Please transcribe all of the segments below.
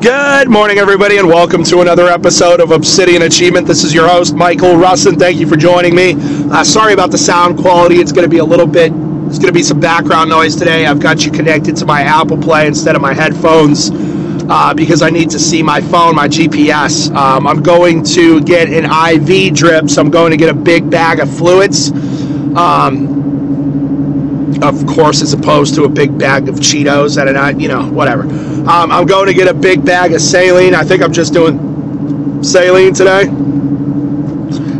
Good morning, everybody, and welcome to another episode of Obsidian Achievement. This is your host, Michael Russin. Thank you for joining me. Uh, sorry about the sound quality. It's going to be a little bit, there's going to be some background noise today. I've got you connected to my Apple Play instead of my headphones uh, because I need to see my phone, my GPS. Um, I'm going to get an IV drip, so I'm going to get a big bag of fluids. Um, of course, as opposed to a big bag of Cheetos at a you know, whatever. Um, I'm going to get a big bag of saline. I think I'm just doing saline today.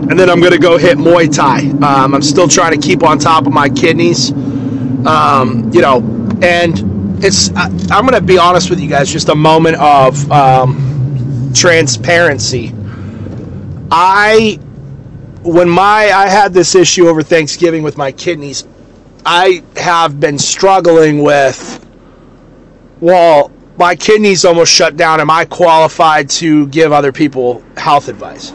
And then I'm going to go hit Muay Thai. Um, I'm still trying to keep on top of my kidneys. Um, you know, and it's, I, am going to be honest with you guys, just a moment of um, transparency. I, when my, I had this issue over Thanksgiving with my kidneys, I have been struggling with, well, my kidneys almost shut down. Am I qualified to give other people health advice?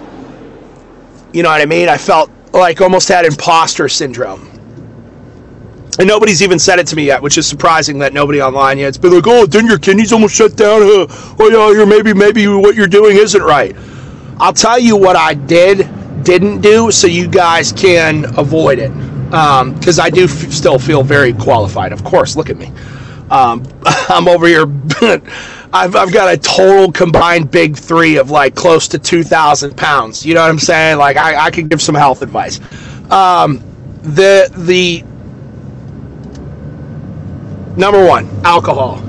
You know what I mean? I felt like almost had imposter syndrome. And nobody's even said it to me yet, which is surprising that nobody online yet. It's been like, oh, didn't your kidneys almost shut down? Uh, oh, yeah, you're maybe maybe what you're doing isn't right. I'll tell you what I did, didn't do, so you guys can avoid it because um, I do f- still feel very qualified. Of course, look at me. Um, I'm over here. I've, I've got a total combined big three of like close to 2,000 pounds. You know what I'm saying? Like I, I could give some health advice. Um, the the number one, alcohol.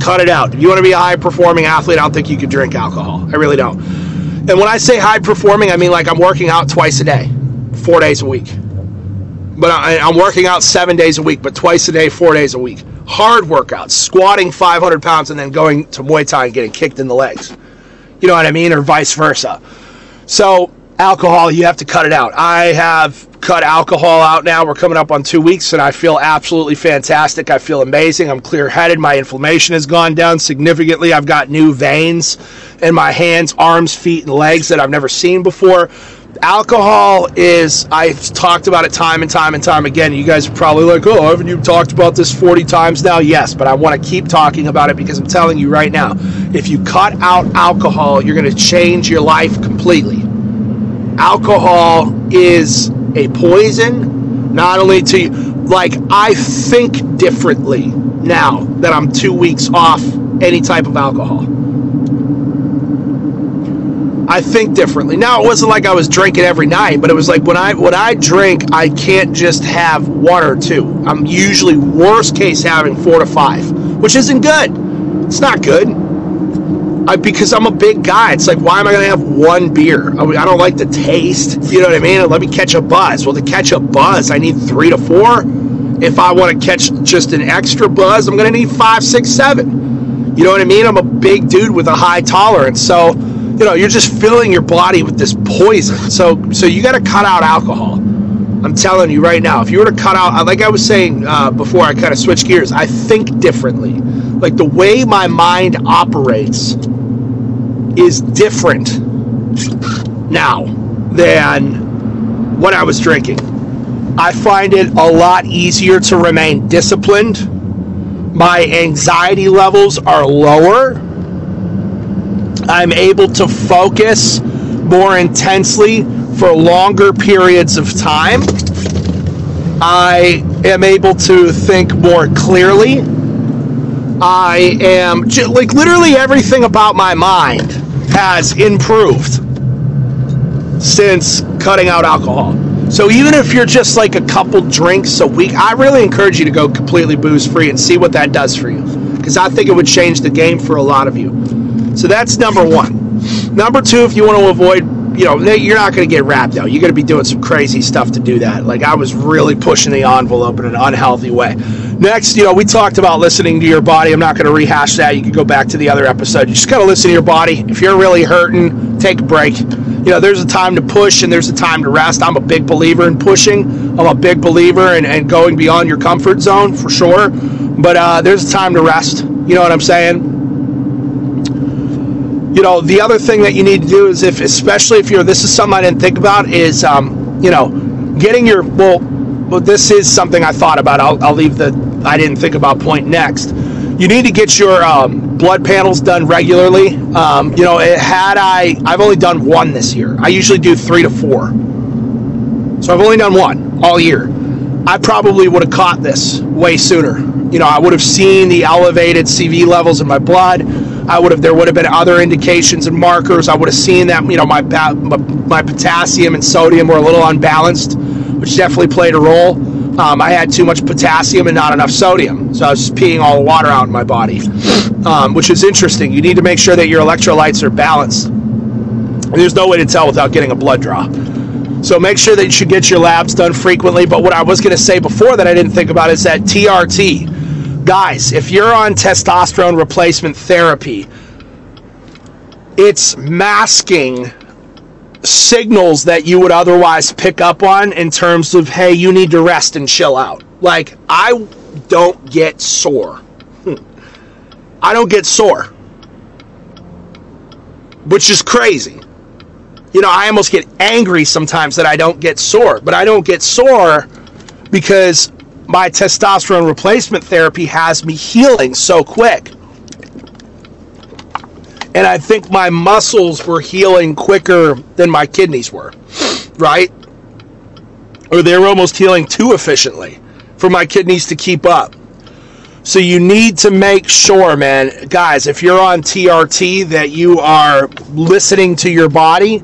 Cut it out. If you want to be a high performing athlete, I don't think you could drink alcohol. I really don't. And when I say high performing, I mean like I'm working out twice a day, four days a week but I, am working out seven days a week, but twice a day, four days a week. Hard workouts, squatting 500 pounds and then going to Muay Thai and getting kicked in the legs. You know what I mean? Or vice versa. So, alcohol, you have to cut it out. I have cut alcohol out now. We're coming up on two weeks, and I feel absolutely fantastic. I feel amazing. I'm clear headed. My inflammation has gone down significantly. I've got new veins in my hands, arms, feet, and legs that I've never seen before alcohol is i've talked about it time and time and time again. You guys are probably like oh haven't you talked about this 40 times now? Yes but i want to keep talking about it because i'm telling you right now if you cut out alcohol you're going to change your life completely. Alcohol is a poison not only to like i think differently now that i'm two weeks off any type of alcohol I think differently. Now it wasn't like I was drinking every night, but it was like when I when I drink, I can't just have one or two. I'm usually worst case having four to five, which isn't good. It's not good. I, because I'm a big guy. It's like, why am I to have one beer? I, I don't like the taste. You know what I mean? Let me catch a buzz. Well, to catch a buzz, I need three to four. If I want to catch just an extra buzz, I'm to need five, six, seven. You know what I mean? I'm a big dude with a high tolerance. So, you know, you're just filling your body with this poison. So, so you got to cut out alcohol. I'm telling you right now, if you were to cut out, like I was saying uh, before, I kind of switch gears. I think differently. Like the way my mind operates is different now than when I was drinking. I find it a lot easier to remain disciplined. My anxiety levels are lower I'm able to focus more intensely for longer periods of time. I am able to think more clearly. I am like literally everything about my mind has improved since cutting out alcohol. So even if you're just like a couple drinks a week, I really encourage you to go completely booze free and see what that does for you. Because I think it would change the game for a lot of you. So that's number one. Number two, if you want to avoid, you know, you're not going to get wrapped out. You're going to be doing some crazy stuff to do that. Like I was really pushing the envelope in an unhealthy way. Next, you know, we talked about listening to your body. I'm not going to rehash that. You can go back to the other episode. You just got to listen to your body. If you're really hurting, take a break. You know, there's a time to push and there's a time to rest. I'm a big believer in pushing. I'm a big believer in, in going beyond your comfort zone for sure. But uh, there's a time to rest. You know what I'm saying? You know, the other thing that you need to do is if, especially if you're, this is something I didn't think about, is, um, you know, getting your, well, well, this is something I thought about. I'll, I'll leave the, I didn't think about point next. You need to get your um, blood panels done regularly. Um, you know, it, had I, I've only done one this year. I usually do three to four. So I've only done one all year. I probably would have caught this way sooner. You know, I would have seen the elevated CK levels in my blood. I would have there would have been other indications and markers. I would have seen that you know my my potassium and sodium were a little unbalanced, which definitely played a role. Um, I had too much potassium and not enough sodium, so I was just peeing all the water out in my body, um, which is interesting. You need to make sure that your electrolytes are balanced. There's no way to tell without getting a blood draw. So make sure that you should get your labs done frequently. But what I was going to say before that I didn't think about is that TRT. Guys, if you're on testosterone replacement therapy, it's masking signals that you would otherwise pick up on in terms of, hey, you need to rest and chill out. Like, I don't get sore. Hmm. I don't get sore, which is crazy you know, I almost get angry sometimes that I don't get sore, but I don't get sore because my testosterone replacement therapy has me healing so quick. And I think my muscles were healing quicker than my kidneys were, right? Or they were almost healing too efficiently for my kidneys to keep up. So you need to make sure, man, guys, if you're on TRT, that you are listening to your body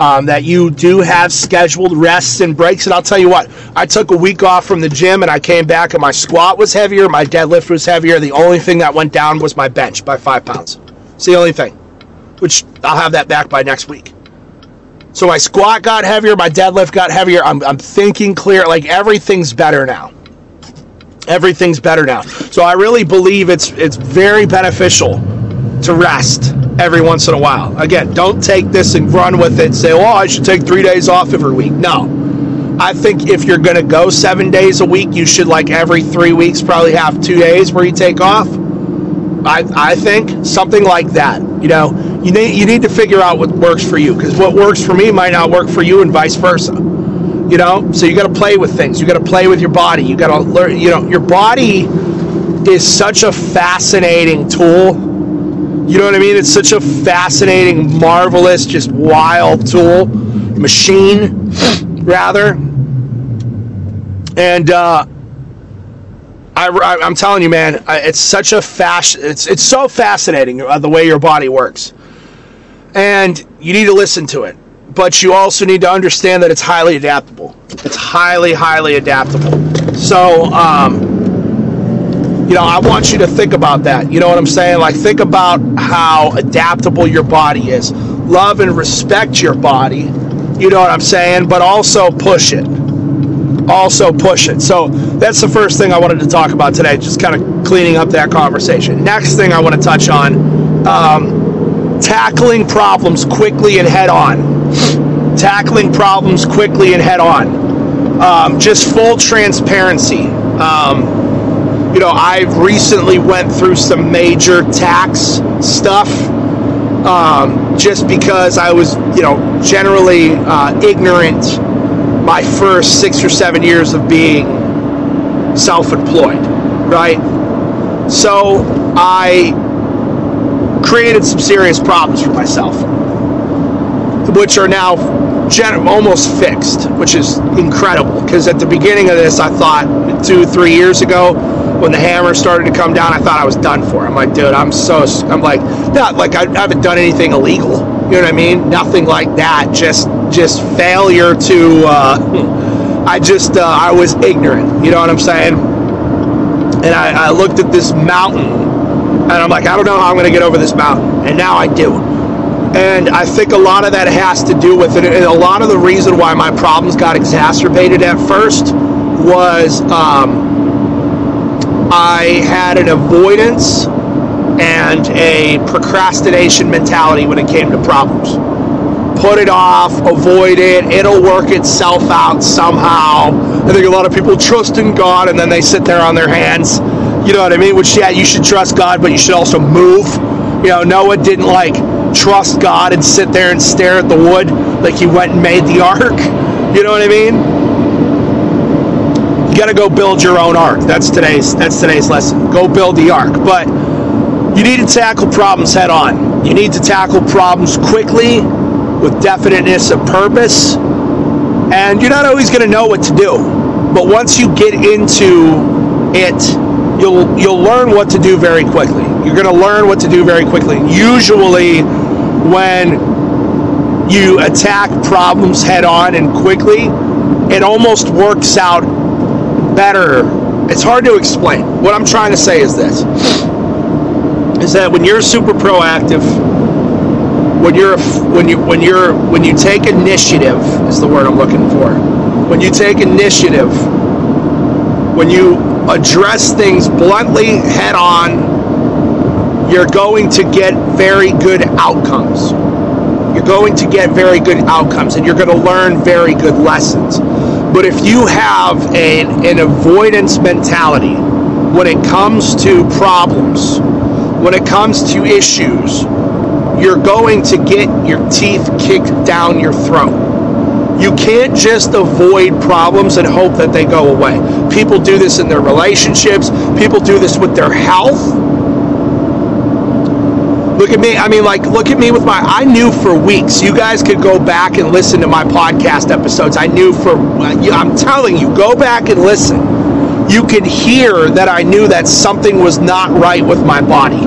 um, that you do have scheduled rests and breaks. And I'll tell you what, I took a week off from the gym and I came back and my squat was heavier, my deadlift was heavier. The only thing that went down was my bench by five pounds. It's the only thing, which I'll have that back by next week. So my squat got heavier, my deadlift got heavier. I'm, I'm thinking clear, like everything's better now. Everything's better now. So I really believe it's it's very beneficial to rest every once in a while. Again, don't take this and run with it say, oh, I should take three days off every week. No. I think if you're going to go seven days a week, you should, like every three weeks, probably have two days where you take off. I, I think something like that. You know, you need you need to figure out what works for you because what works for me might not work for you, and vice versa. You know, so you got to play with things. You got to play with your body. You got to learn. You know, your body is such a fascinating tool you know what I mean? It's such a fascinating, marvelous, just wild tool, machine, rather. And uh, I, am telling you, man, it's such a fast. It's it's so fascinating uh, the way your body works, and you need to listen to it. But you also need to understand that it's highly adaptable. It's highly, highly adaptable. So. Um, you know, I want you to think about that. You know what I'm saying? Like, think about how adaptable your body is. Love and respect your body. You know what I'm saying? But also push it. Also push it. So that's the first thing I wanted to talk about today, just kind of cleaning up that conversation. Next thing I want to touch on um, tackling problems quickly and head on. Tackling problems quickly and head on. Um, just full transparency. Um, you know, I recently went through some major tax stuff um, just because I was, you know, generally uh, ignorant my first six or seven years of being self employed, right? So I created some serious problems for myself, which are now gen- almost fixed, which is incredible. Because at the beginning of this, I thought two, three years ago, when the hammer started to come down, I thought I was done for. I'm like, dude, I'm so, I'm like, not like I haven't done anything illegal. You know what I mean? Nothing like that. Just, just failure to. Uh, I just, uh, I was ignorant. You know what I'm saying? And I, I looked at this mountain, and I'm like, I don't know how I'm going to get over this mountain, and now I do. And I think a lot of that has to do with it. And a lot of the reason why my problems got exacerbated at first was um, I had an avoidance and a procrastination mentality when it came to problems. Put it off, avoid it, it'll work itself out somehow. I think a lot of people trust in God and then they sit there on their hands. You know what I mean? Which, yeah, you should trust God, but you should also move. You know, Noah didn't like trust God and sit there and stare at the wood like he went and made the ark. You know what I mean? You got to go build your own ark. That's today's that's today's lesson. Go build the ark. But you need to tackle problems head on. You need to tackle problems quickly with definiteness of purpose. And you're not always going to know what to do. But once you get into it, you'll you'll learn what to do very quickly. You're going to learn what to do very quickly. Usually when you attack problems head on and quickly, it almost works out better. It's hard to explain. What I'm trying to say is this is that when you're super proactive, when you're when you when you're when you take initiative is the word I'm looking for. When you take initiative, when you address things bluntly head on, you're going to get very good outcomes. You're going to get very good outcomes and you're going to learn very good lessons. But if you have an, an avoidance mentality when it comes to problems, when it comes to issues, you're going to get your teeth kicked down your throat. You can't just avoid problems and hope that they go away. People do this in their relationships, people do this with their health Look at me. I mean, like, look at me with my. I knew for weeks. You guys could go back and listen to my podcast episodes. I knew for. I'm telling you, go back and listen. You could hear that I knew that something was not right with my body.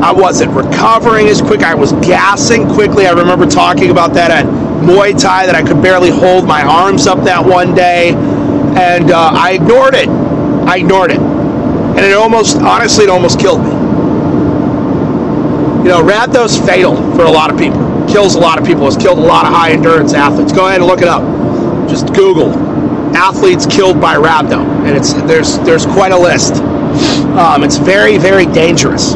I wasn't recovering as quick. I was gassing quickly. I remember talking about that at Muay Thai that I could barely hold my arms up that one day, and uh, I ignored it. I ignored it, and it almost, honestly, it almost killed me. You know, rhabdo's fatal for a lot of people. Kills a lot of people. Has killed a lot of high endurance athletes. Go ahead and look it up. Just Google athletes killed by rhabdo, and it's there's there's quite a list. Um, it's very very dangerous,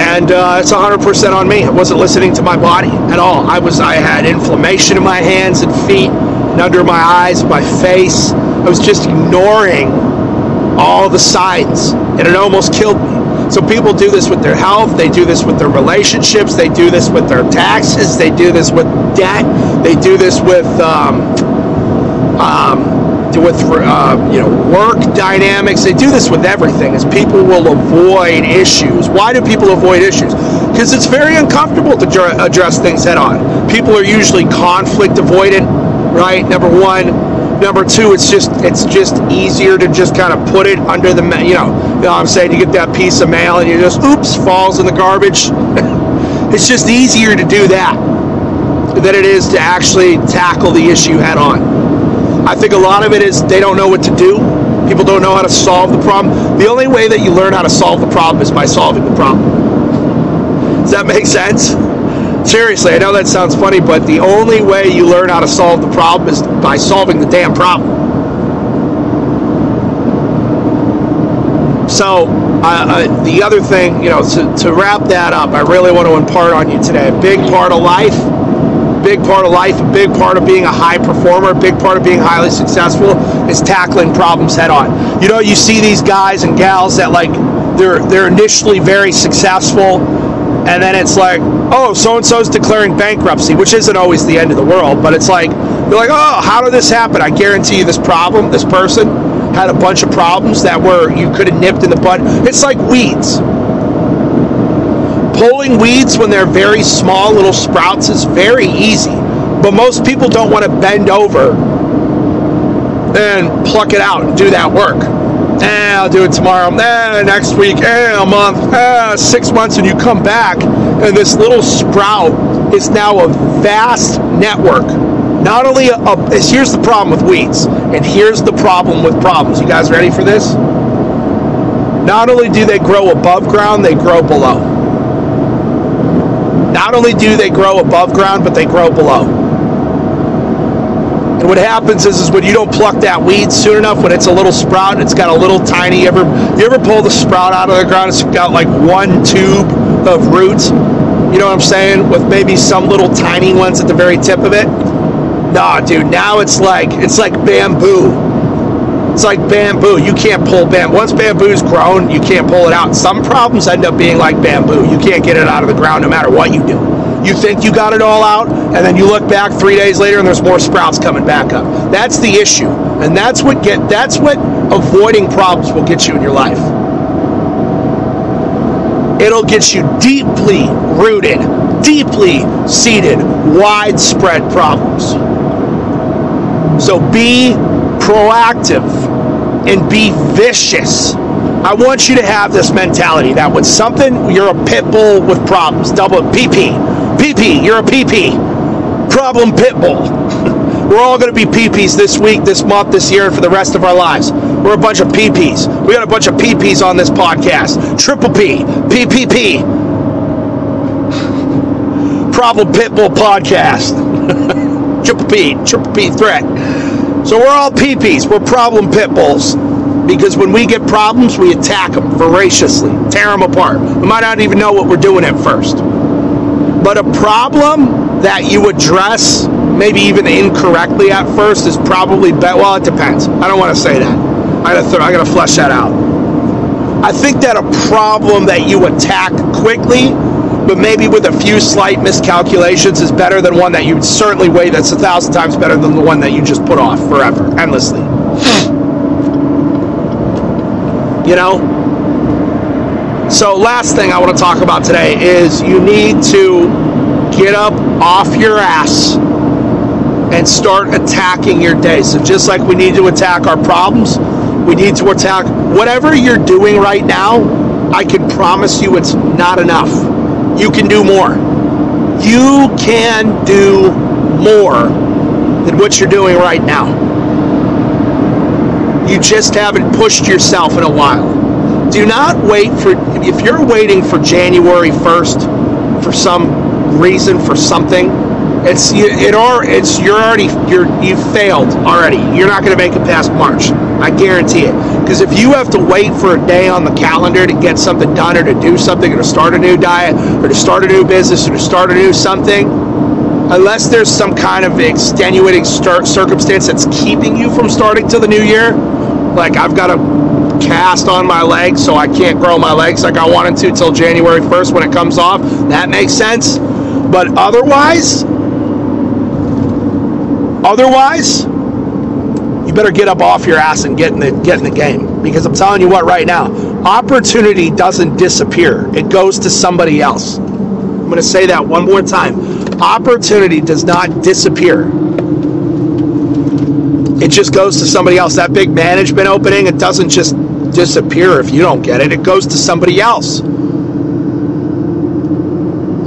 and uh, it's 100% on me. I wasn't listening to my body at all. I was I had inflammation in my hands and feet, and under my eyes, my face. I was just ignoring all the signs, and it almost killed me. So people do this with their health, they do this with their relationships, they do this with their taxes, they do this with debt, they do this with um, um, with uh, you know work dynamics. They do this with everything. Is people will avoid issues. Why do people avoid issues? Because it's very uncomfortable to address things head on. People are usually conflict avoidant, right? Number one Number two, it's just it's just easier to just kind of put it under the you know, you know I'm saying you get that piece of mail and you just oops falls in the garbage. it's just easier to do that than it is to actually tackle the issue head on. I think a lot of it is they don't know what to do. People don't know how to solve the problem. The only way that you learn how to solve the problem is by solving the problem. Does that make sense? Seriously, I know that sounds funny, but the only way you learn how to solve the problem is by solving the damn problem. So, uh, uh, the other thing, you know, to, to wrap that up, I really want to impart on you today. A big part of life, big part of life, a big part of being a high performer, a big part of being highly successful is tackling problems head on. You know, you see these guys and gals that like they're they're initially very successful and then it's like, oh, so and so's declaring bankruptcy, which isn't always the end of the world, but it's like, you're like, oh, how did this happen? I guarantee you, this problem, this person had a bunch of problems that were you could have nipped in the bud. It's like weeds. Pulling weeds when they're very small little sprouts is very easy, but most people don't want to bend over and pluck it out and do that work eh, I'll do it tomorrow, eh, next week, eh, a month, eh, six months, and you come back, and this little sprout is now a vast network. Not only a, a, here's the problem with weeds, and here's the problem with problems. You guys ready for this? Not only do they grow above ground, they grow below. Not only do they grow above ground, but they grow below. And what happens is, is when you don't pluck that weed soon enough, when it's a little sprout, it's got a little tiny. You ever you ever pull the sprout out of the ground? It's got like one tube of roots. You know what I'm saying? With maybe some little tiny ones at the very tip of it. Nah, dude. Now it's like it's like bamboo. It's like bamboo. You can't pull bamboo. Once bamboo's grown, you can't pull it out. Some problems end up being like bamboo. You can't get it out of the ground no matter what you do. You think you got it all out, and then you look back three days later and there's more sprouts coming back up. That's the issue. And that's what get that's what avoiding problems will get you in your life. It'll get you deeply rooted, deeply seated, widespread problems. So be proactive and be vicious. I want you to have this mentality that when something, you're a pit bull with problems. Double PP. PP, you're a PP. Problem pit bull. We're all going to be PPs this week, this month, this year, and for the rest of our lives. We're a bunch of PPs. We got a bunch of PPs on this podcast. Triple P, PPP. Problem Pitbull Podcast. Triple P, Triple P threat. So we're all PPs. We're problem pitbulls. Because when we get problems, we attack them voraciously, tear them apart. We might not even know what we're doing at first. But a problem that you address, maybe even incorrectly at first, is probably better. Well, it depends. I don't want to say that. I gotta, th- I gotta flesh that out. I think that a problem that you attack quickly, but maybe with a few slight miscalculations, is better than one that you would certainly weigh that's a thousand times better than the one that you just put off forever, endlessly. You know? So, last thing I want to talk about today is you need to get up off your ass and start attacking your day. So, just like we need to attack our problems, we need to attack whatever you're doing right now. I can promise you it's not enough. You can do more. You can do more than what you're doing right now. You just haven't pushed yourself in a while. Do not wait for, if you're waiting for January 1st for some reason, for something, it's it or it's you're already you're you failed already. You're not going to make it past March. I guarantee it. Because if you have to wait for a day on the calendar to get something done or to do something or to start a new diet or to start a new business or to start a new something, unless there's some kind of extenuating circumstance that's keeping you from starting to the new year, like I've got a cast on my leg so I can't grow my legs like I wanted to till January 1st when it comes off. That makes sense. But otherwise, otherwise, you better get up off your ass and get in the get in the game. Because I'm telling you what right now, opportunity doesn't disappear. It goes to somebody else. I'm going to say that one more time. Opportunity does not disappear. It just goes to somebody else. That big management opening, it doesn't just disappear if you don't get it. It goes to somebody else.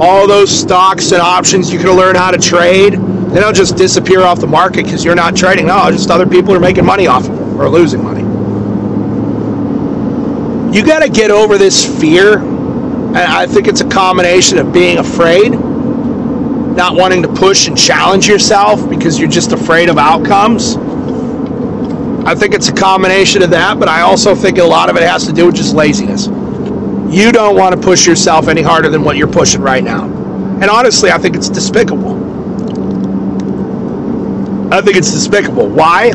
All those stocks and options you can learn how to trade, they don't just disappear off the market because you're not trading. No, just other people are making money off of them or losing money. You got to get over this fear. And I think it's a combination of being afraid, not wanting to push and challenge yourself because you're just afraid of outcomes. I think it's a combination of that, but I also think a lot of it has to do with just laziness. You don't want to push yourself any harder than what you're pushing right now. And honestly, I think it's despicable. I think it's despicable. Why?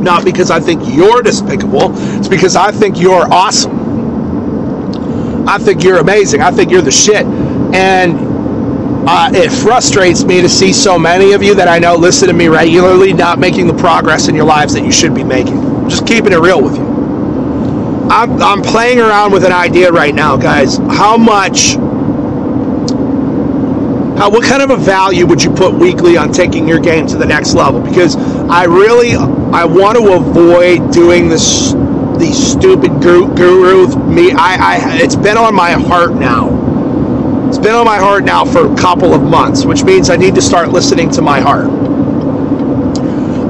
Not because I think you're despicable, it's because I think you're awesome. I think you're amazing. I think you're the shit. And uh, it frustrates me to see so many of you that I know listen to me regularly not making the progress in your lives that you should be making. Just keeping it real with you. I'm, I'm playing around with an idea right now, guys. How much, how, what kind of a value would you put weekly on taking your game to the next level? Because I really, I want to avoid doing this, these stupid guru, guru me. I, I, it's been on my heart now. It's been on my heart now for a couple of months, which means I need to start listening to my heart.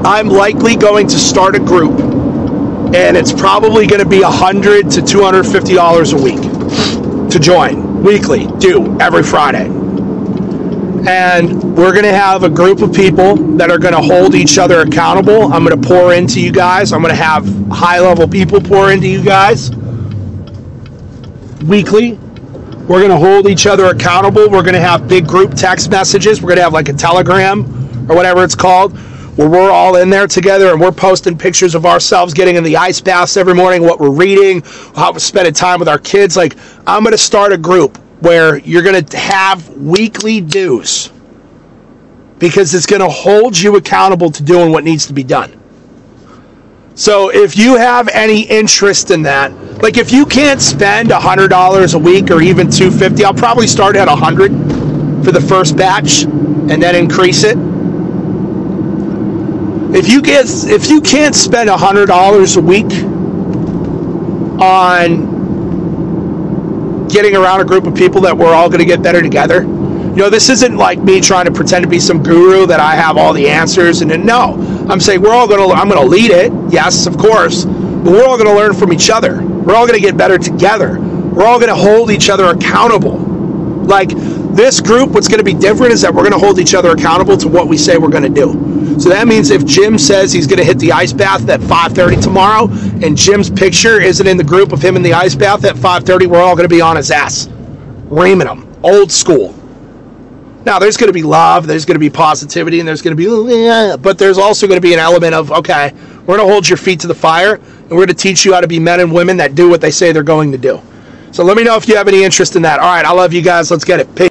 I'm likely going to start a group, and it's probably going to be 100 to $250 a week to join weekly, due every Friday. And we're going to have a group of people that are going to hold each other accountable. I'm going to pour into you guys. I'm going to have high level people pour into you guys weekly. We're going to hold each other accountable. We're going to have big group text messages. We're going to have like a telegram or whatever it's called where we're all in there together and we're posting pictures of ourselves getting in the ice baths every morning, what we're reading, how we're spending time with our kids. Like, I'm going to start a group where you're going to have weekly dues because it's going to hold you accountable to doing what needs to be done. So if you have any interest in that, like if you can't spend $100 a week or even 250, I'll probably start at 100 for the first batch and then increase it. If you get if you can't spend $100 a week on getting around a group of people that we're all going to get better together, you know, this isn't like me trying to pretend to be some guru that I have all the answers. And no, I'm saying we're all going to, I'm going to lead it. Yes, of course. But we're all going to learn from each other. We're all going to get better together. We're all going to hold each other accountable. Like this group, what's going to be different is that we're going to hold each other accountable to what we say we're going to do. So that means if Jim says he's going to hit the ice bath at 5:30 tomorrow, and Jim's picture isn't in the group of him in the ice bath at 5:30, we're all going to be on his ass, reaming him, old school. Now, there's going to be love, there's going to be positivity, and there's going to be, but there's also going to be an element of, okay, we're going to hold your feet to the fire, and we're going to teach you how to be men and women that do what they say they're going to do. So let me know if you have any interest in that. All right, I love you guys. Let's get it. Peace.